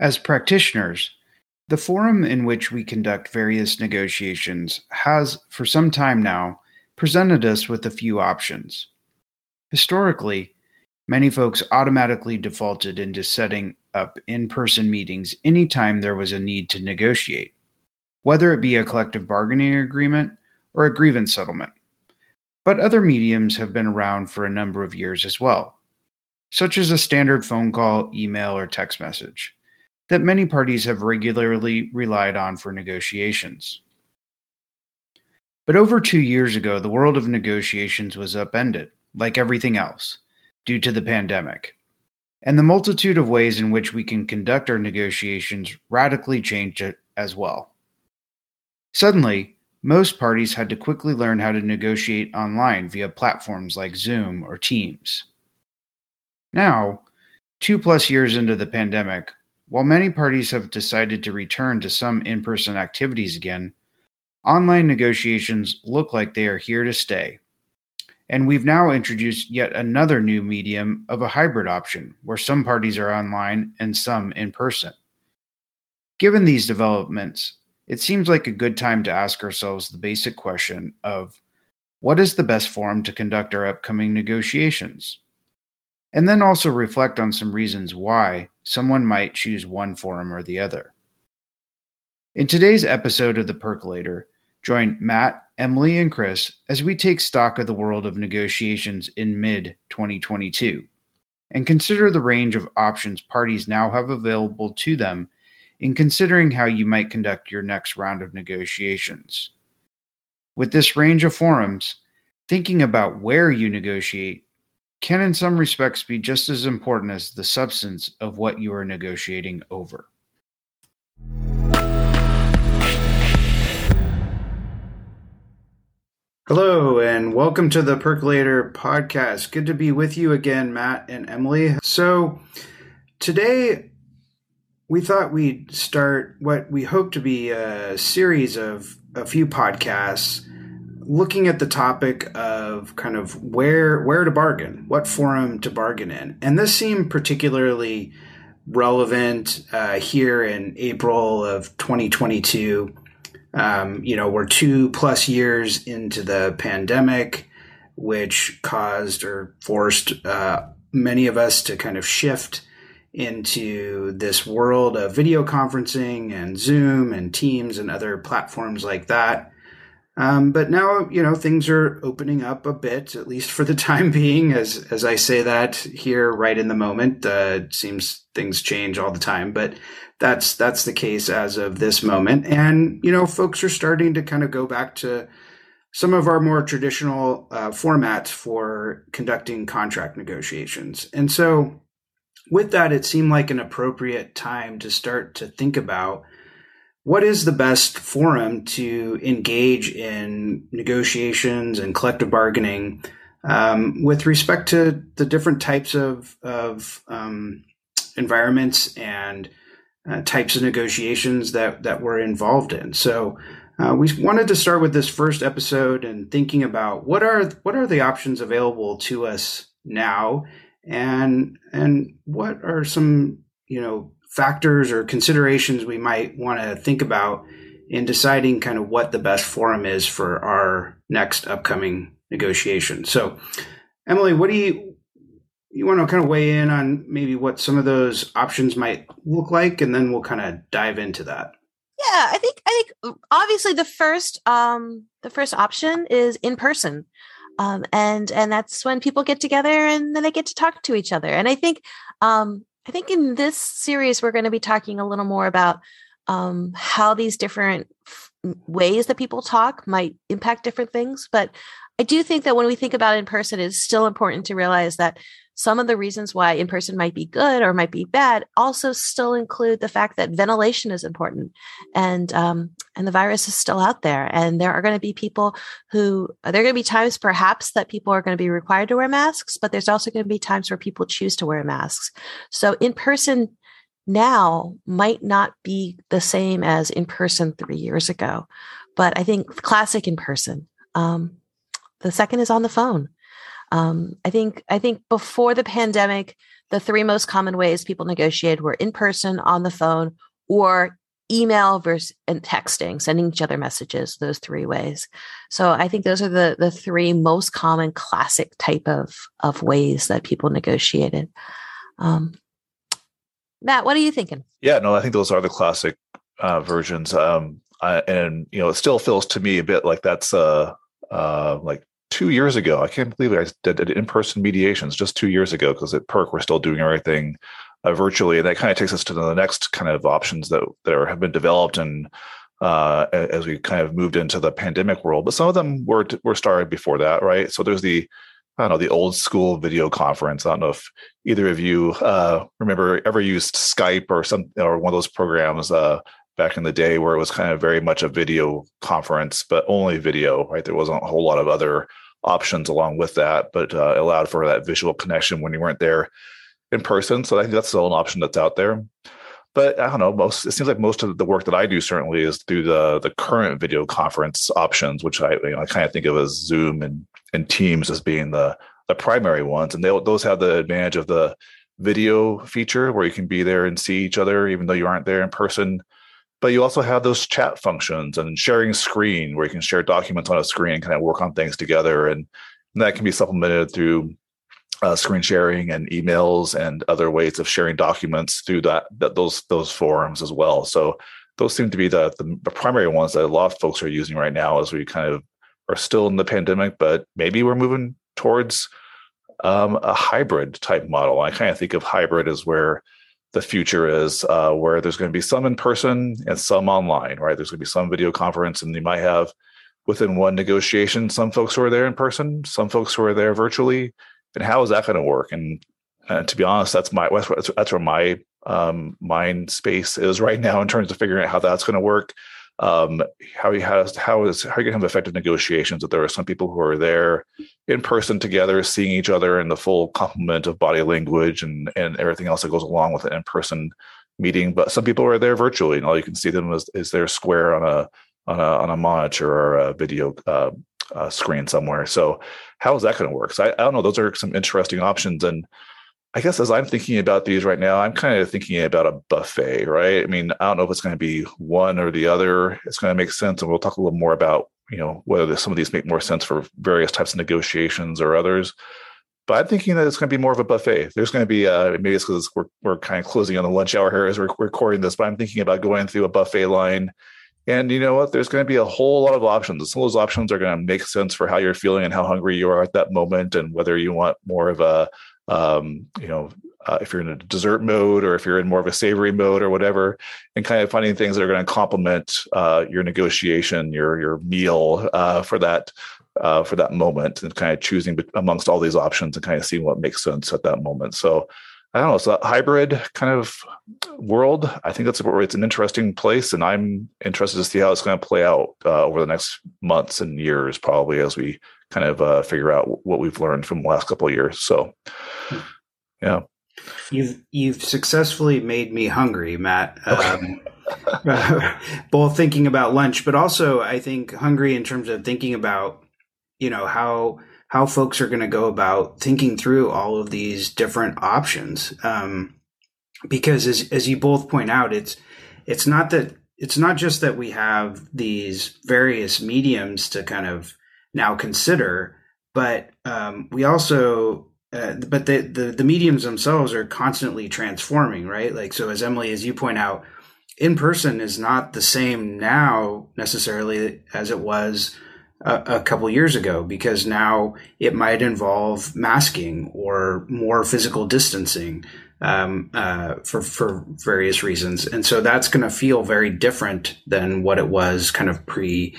As practitioners, the forum in which we conduct various negotiations has, for some time now, presented us with a few options. Historically, many folks automatically defaulted into setting up in person meetings anytime there was a need to negotiate, whether it be a collective bargaining agreement or a grievance settlement. But other mediums have been around for a number of years as well, such as a standard phone call, email, or text message that many parties have regularly relied on for negotiations. But over two years ago, the world of negotiations was upended, like everything else, due to the pandemic. And the multitude of ways in which we can conduct our negotiations radically changed it as well. Suddenly, most parties had to quickly learn how to negotiate online via platforms like Zoom or Teams. Now, two plus years into the pandemic, while many parties have decided to return to some in person activities again, online negotiations look like they are here to stay. And we've now introduced yet another new medium of a hybrid option where some parties are online and some in person. Given these developments, it seems like a good time to ask ourselves the basic question of what is the best forum to conduct our upcoming negotiations? And then also reflect on some reasons why someone might choose one forum or the other. In today's episode of The Percolator, join Matt, Emily, and Chris as we take stock of the world of negotiations in mid 2022 and consider the range of options parties now have available to them in considering how you might conduct your next round of negotiations. With this range of forums, thinking about where you negotiate can, in some respects, be just as important as the substance of what you are negotiating over. Hello, and welcome to the Percolator podcast. Good to be with you again, Matt and Emily. So, today we thought we'd start what we hope to be a series of a few podcasts looking at the topic of kind of where where to bargain, what forum to bargain in, and this seemed particularly relevant uh, here in April of 2022. Um, you know, we're two plus years into the pandemic, which caused or forced uh, many of us to kind of shift into this world of video conferencing and Zoom and Teams and other platforms like that. Um, but now, you know, things are opening up a bit, at least for the time being. As as I say that here, right in the moment, uh, it seems things change all the time, but that's that's the case as of this moment. And you know, folks are starting to kind of go back to some of our more traditional uh, formats for conducting contract negotiations. And so, with that, it seemed like an appropriate time to start to think about what is the best forum to engage in negotiations and collective bargaining um, with respect to the different types of, of um, environments and uh, types of negotiations that, that we're involved in. So uh, we wanted to start with this first episode and thinking about what are what are the options available to us now, and and what are some you know factors or considerations we might want to think about in deciding kind of what the best forum is for our next upcoming negotiation. So, Emily, what do you you want to kind of weigh in on maybe what some of those options might look like, and then we'll kind of dive into that. Yeah, I think I think obviously the first um, the first option is in person. Um, and and that's when people get together and then they get to talk to each other. And I think um, I think in this series, we're going to be talking a little more about um, how these different f- ways that people talk might impact different things. But I do think that when we think about in person, it's still important to realize that some of the reasons why in person might be good or might be bad also still include the fact that ventilation is important and um, and the virus is still out there. And there are going to be people who there are going to be times perhaps that people are going to be required to wear masks but there's also going to be times where people choose to wear masks. So in person now might not be the same as in person three years ago but i think classic in person. Um, the second is on the phone um, I think I think before the pandemic, the three most common ways people negotiated were in person, on the phone, or email versus and texting, sending each other messages, those three ways. So I think those are the the three most common classic type of of ways that people negotiated. Um, Matt, what are you thinking? Yeah, no, I think those are the classic uh, versions. Um, I, and you know, it still feels to me a bit like that's uh, uh, like two years ago. I can't believe it. I did, did in-person mediations just two years ago because at PERC we're still doing everything uh, virtually, and that kind of takes us to the next kind of options that that are, have been developed and uh, as we kind of moved into the pandemic world. But some of them were were started before that, right? So there's the I don't know the old school video conference. I don't know if either of you uh, remember ever used Skype or some or one of those programs uh, back in the day where it was kind of very much a video conference, but only video. Right, there wasn't a whole lot of other options along with that, but uh, allowed for that visual connection when you weren't there in person. So I think that's still an option that's out there. But I don't know. Most it seems like most of the work that I do certainly is through the the current video conference options, which I you know I kind of think of as Zoom and and Teams as being the the primary ones, and they those have the advantage of the video feature where you can be there and see each other even though you aren't there in person. But you also have those chat functions and sharing screen where you can share documents on a screen and kind of work on things together, and, and that can be supplemented through uh, screen sharing and emails and other ways of sharing documents through that, that those those forums as well. So those seem to be the, the, primary ones that a lot of folks are using right now as we kind of are still in the pandemic, but maybe we're moving towards um, a hybrid type model. I kind of think of hybrid as where the future is, uh, where there's going to be some in person and some online, right? There's going to be some video conference, and you might have within one negotiation some folks who are there in person, some folks who are there virtually, and how is that going to work? And uh, to be honest, that's my that's, that's where my um, mind space is right now in terms of figuring out how that's going to work. Um, how you has how is how you to have effective negotiations That there are some people who are there in person together, seeing each other in the full complement of body language and and everything else that goes along with an in person meeting, but some people are there virtually, and all you can see them is is their square on a on a on a monitor or a video uh, uh, screen somewhere. So how is that going to work? So I, I don't know. Those are some interesting options. And I guess as I'm thinking about these right now, I'm kind of thinking about a buffet, right? I mean, I don't know if it's going to be one or the other. It's going to make sense, and we'll talk a little more about you know whether some of these make more sense for various types of negotiations or others. But I'm thinking that it's going to be more of a buffet. There's going to be uh, maybe it's because we're we're kind of closing on the lunch hour here as we're recording this, but I'm thinking about going through a buffet line and you know what? There's going to be a whole lot of options. Some of those options are going to make sense for how you're feeling and how hungry you are at that moment, and whether you want more of a, um, you know, uh, if you're in a dessert mode or if you're in more of a savory mode or whatever, and kind of finding things that are going to complement uh, your negotiation, your your meal uh, for that uh, for that moment, and kind of choosing amongst all these options and kind of seeing what makes sense at that moment. So I don't know. It's a hybrid kind of world. I think that's where it's an interesting place, and I'm interested to see how it's going to play out uh, over the next months and years, probably as we kind of uh, figure out what we've learned from the last couple of years. So, yeah, you've you've successfully made me hungry, Matt. Um, both thinking about lunch, but also I think hungry in terms of thinking about you know how how folks are going to go about thinking through all of these different options. Um, because as, as you both point out, it's, it's not that, it's not just that we have these various mediums to kind of now consider, but um, we also uh, but the, the, the mediums themselves are constantly transforming, right? Like so, as Emily, as you point out, in person is not the same now necessarily as it was a, a couple years ago because now it might involve masking or more physical distancing um, uh, for for various reasons, and so that's going to feel very different than what it was kind of pre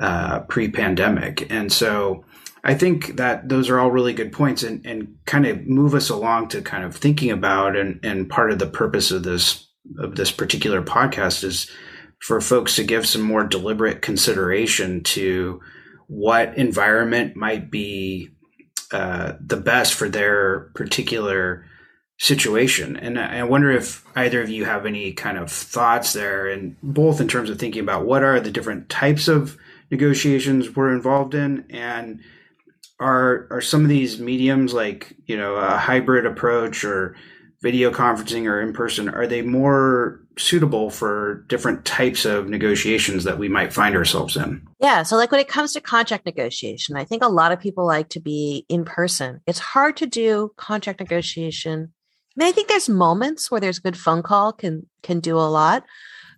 uh, pre pandemic, and so. I think that those are all really good points and, and kind of move us along to kind of thinking about and, and part of the purpose of this of this particular podcast is for folks to give some more deliberate consideration to what environment might be uh, the best for their particular situation. And I wonder if either of you have any kind of thoughts there, and both in terms of thinking about what are the different types of negotiations we're involved in, and are are some of these mediums like you know a hybrid approach or video conferencing or in person are they more suitable for different types of negotiations that we might find ourselves in? Yeah so like when it comes to contract negotiation i think a lot of people like to be in person. It's hard to do contract negotiation. I mean, I think there's moments where there's good phone call can can do a lot,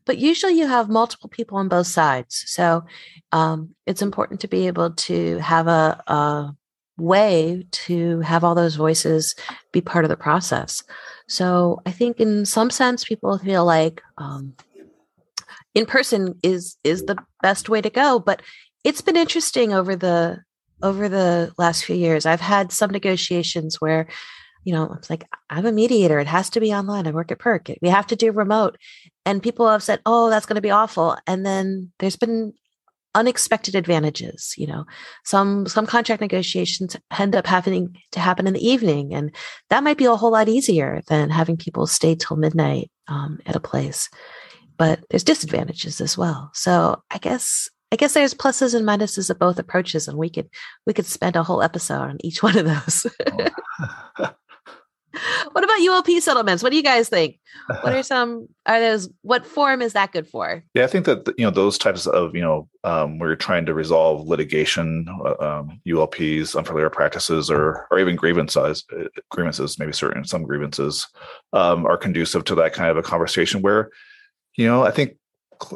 but usually you have multiple people on both sides. So um, it's important to be able to have a, a way to have all those voices be part of the process. So I think in some sense, people feel like um, in person is is the best way to go. But it's been interesting over the over the last few years. I've had some negotiations where you know, it's like, I'm a mediator. It has to be online. I work at PERC. We have to do remote. And people have said, oh, that's going to be awful. And then there's been unexpected advantages you know some some contract negotiations end up happening to happen in the evening and that might be a whole lot easier than having people stay till midnight um, at a place but there's disadvantages as well so i guess i guess there's pluses and minuses of both approaches and we could we could spend a whole episode on each one of those what about ULP settlements? What do you guys think? What are some are those what form is that good for? Yeah, I think that you know those types of you know um, where you're trying to resolve litigation, uh, um, ULPs, unfair labor practices, or or even grievances, uh, grievances, maybe certain some grievances um, are conducive to that kind of a conversation where you know I think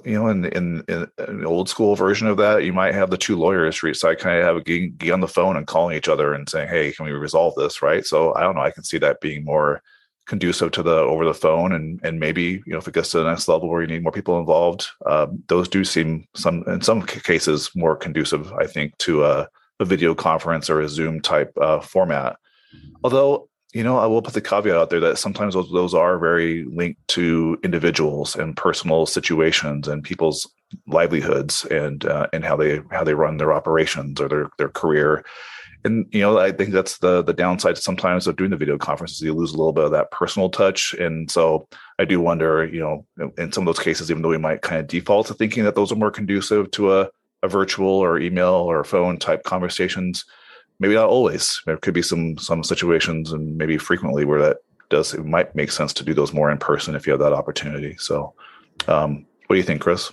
you know, in, in, in an old school version of that, you might have the two lawyers for each side kind of have a get on the phone and calling each other and saying, "Hey, can we resolve this?" Right. So I don't know. I can see that being more conducive to the over the phone, and and maybe you know if it gets to the next level where you need more people involved, um, those do seem some in some cases more conducive. I think to a, a video conference or a Zoom type uh, format. Although you know, I will put the caveat out there that sometimes those, those are very linked to individuals and personal situations and people's livelihoods and uh, and how they how they run their operations or their their career. And you know, I think that's the the downside sometimes of doing the video conferences. You lose a little bit of that personal touch, and so I do wonder, you know, in some of those cases, even though we might kind of default to thinking that those are more conducive to a a virtual or email or phone type conversations, maybe not always. There could be some some situations and maybe frequently where that does it might make sense to do those more in person if you have that opportunity. So, um, what do you think, Chris?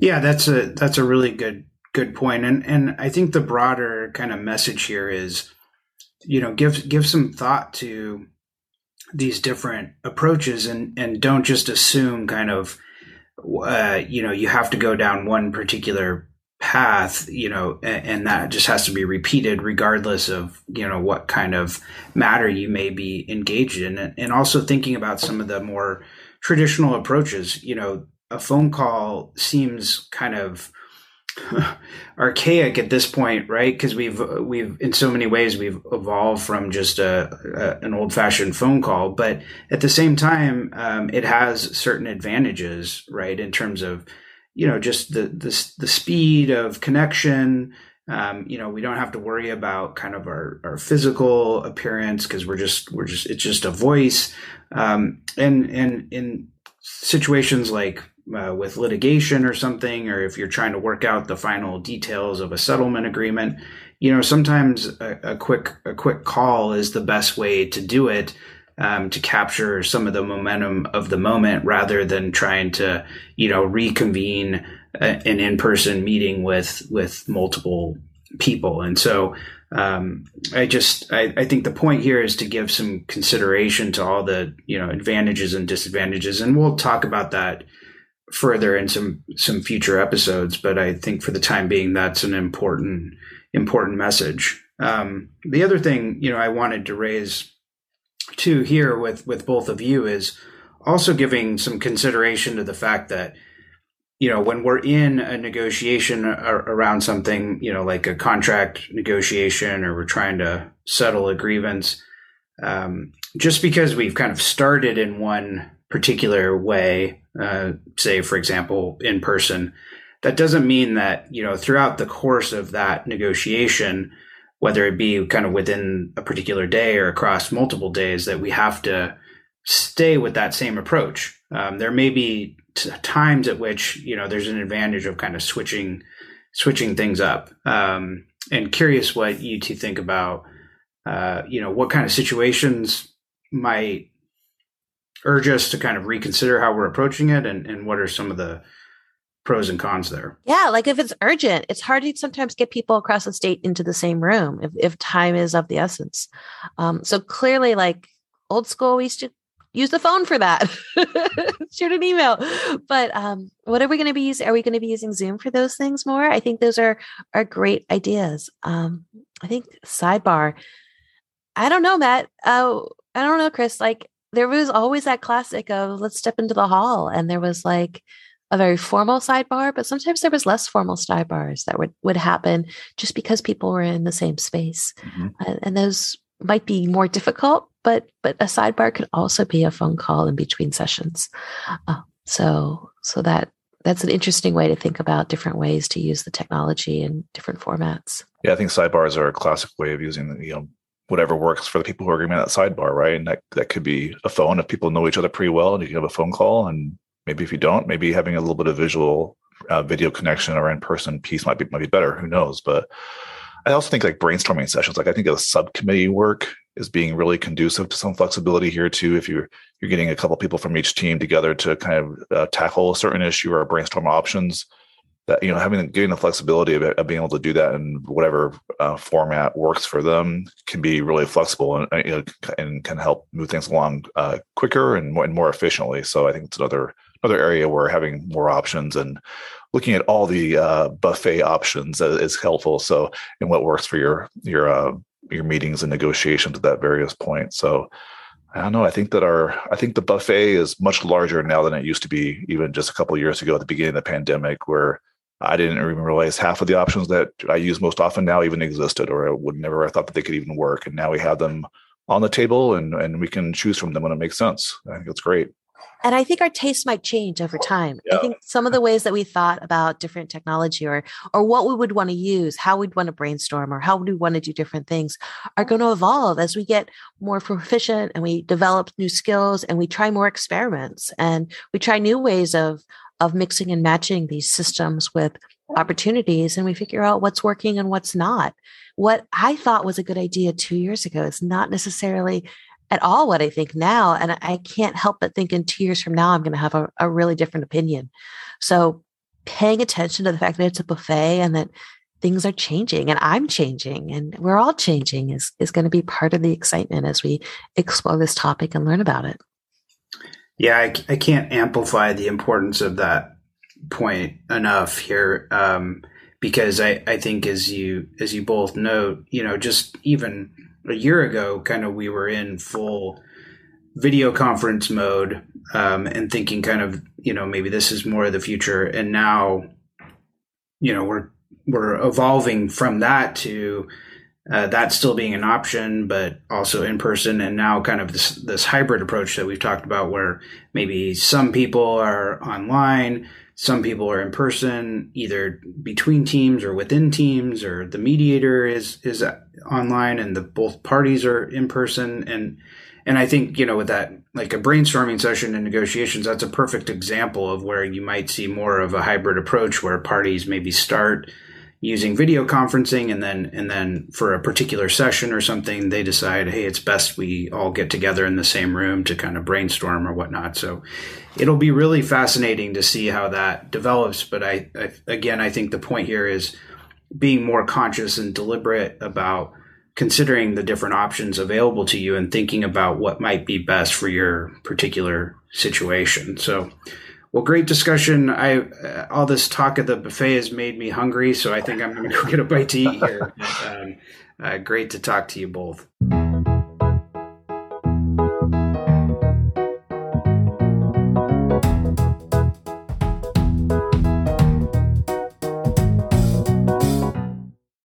Yeah, that's a that's a really good good point, and and I think the broader kind of message here is, you know, give give some thought to these different approaches, and and don't just assume kind of, uh, you know, you have to go down one particular path, you know, and, and, that just has to be repeated regardless of, you know, what kind of matter you may be engaged in. And also thinking about some of the more traditional approaches, you know, a phone call seems kind of archaic at this point, right? Because we've we've in so many ways we've evolved from just a, a an old fashioned phone call, but at the same time, um, it has certain advantages, right? In terms of you know just the the, the speed of connection. Um, you know we don't have to worry about kind of our, our physical appearance because we're just we're just it's just a voice. Um, and and in situations like uh, with litigation or something or if you're trying to work out the final details of a settlement agreement you know sometimes a, a quick a quick call is the best way to do it um, to capture some of the momentum of the moment rather than trying to, you know, reconvene a, an in-person meeting with with multiple people. And so um, I just I, I, think the point here is to give some consideration to all the you know advantages and disadvantages, and we'll talk about that further in some some future episodes. But I think for the time being, that's an important important message. Um, the other thing you know I wanted to raise too here with with both of you is also giving some consideration to the fact that you know when we're in a negotiation around something you know like a contract negotiation or we're trying to settle a grievance um, just because we've kind of started in one particular way uh, say for example in person that doesn't mean that you know throughout the course of that negotiation whether it be kind of within a particular day or across multiple days, that we have to stay with that same approach. Um, there may be t- times at which you know there's an advantage of kind of switching switching things up. Um, and curious what you two think about, uh, you know, what kind of situations might urge us to kind of reconsider how we're approaching it and, and what are some of the pros and cons there. Yeah, like if it's urgent, it's hard to sometimes get people across the state into the same room if, if time is of the essence. Um, so clearly, like old school, we used to use the phone for that, shoot an email. But um, what are we going to be using? Are we going to be using Zoom for those things more? I think those are are great ideas. Um, I think sidebar. I don't know, Matt. Oh, I don't know, Chris. Like there was always that classic of let's step into the hall, and there was like a very formal sidebar, but sometimes there was less formal sidebars that would would happen just because people were in the same space, mm-hmm. and, and those might be more difficult. But but a sidebar could also be a phone call in between sessions. Uh, so so that that's an interesting way to think about different ways to use the technology in different formats. Yeah, I think sidebars are a classic way of using you know whatever works for the people who are going to be that sidebar, right? And that that could be a phone if people know each other pretty well, and you can have a phone call and Maybe if you don't, maybe having a little bit of visual uh, video connection or in person piece might be might be better. Who knows? But I also think like brainstorming sessions, like I think the subcommittee work is being really conducive to some flexibility here too. If you're you're getting a couple people from each team together to kind of uh, tackle a certain issue or brainstorm options, that you know having getting the flexibility of, of being able to do that in whatever uh, format works for them can be really flexible and and can help move things along uh, quicker and more, and more efficiently. So I think it's another another area where having more options and looking at all the uh, buffet options is helpful. So, and what works for your your uh, your meetings and negotiations at that various point. So, I don't know. I think that our I think the buffet is much larger now than it used to be, even just a couple years ago at the beginning of the pandemic, where I didn't even realize half of the options that I use most often now even existed, or I would never have thought that they could even work. And now we have them on the table, and and we can choose from them when it makes sense. I think it's great and I think our tastes might change over oh, time. Yeah. I think some of the ways that we thought about different technology or or what we would want to use, how we'd want to brainstorm or how we want to do different things are going to evolve as we get more proficient and we develop new skills and we try more experiments and we try new ways of of mixing and matching these systems with opportunities and we figure out what's working and what's not. What I thought was a good idea 2 years ago is not necessarily at all what I think now. And I can't help but think in two years from now, I'm going to have a, a really different opinion. So paying attention to the fact that it's a buffet and that things are changing and I'm changing and we're all changing is, is going to be part of the excitement as we explore this topic and learn about it. Yeah, I, I can't amplify the importance of that point enough here. Um, because I, I think as you as you both note, you know, just even a year ago, kind of we were in full video conference mode um, and thinking kind of you know maybe this is more of the future, and now you know we're we're evolving from that to uh, that still being an option, but also in person, and now kind of this this hybrid approach that we've talked about, where maybe some people are online, some people are in person, either between teams or within teams, or the mediator is is online, and the both parties are in person. And and I think you know with that like a brainstorming session and negotiations, that's a perfect example of where you might see more of a hybrid approach, where parties maybe start using video conferencing and then and then for a particular session or something they decide hey it's best we all get together in the same room to kind of brainstorm or whatnot. So it'll be really fascinating to see how that develops. But I, I again i think the point here is being more conscious and deliberate about considering the different options available to you and thinking about what might be best for your particular situation. So well, great discussion. I uh, all this talk at the buffet has made me hungry, so I think I'm going to go get a bite to eat here. um, uh, great to talk to you both.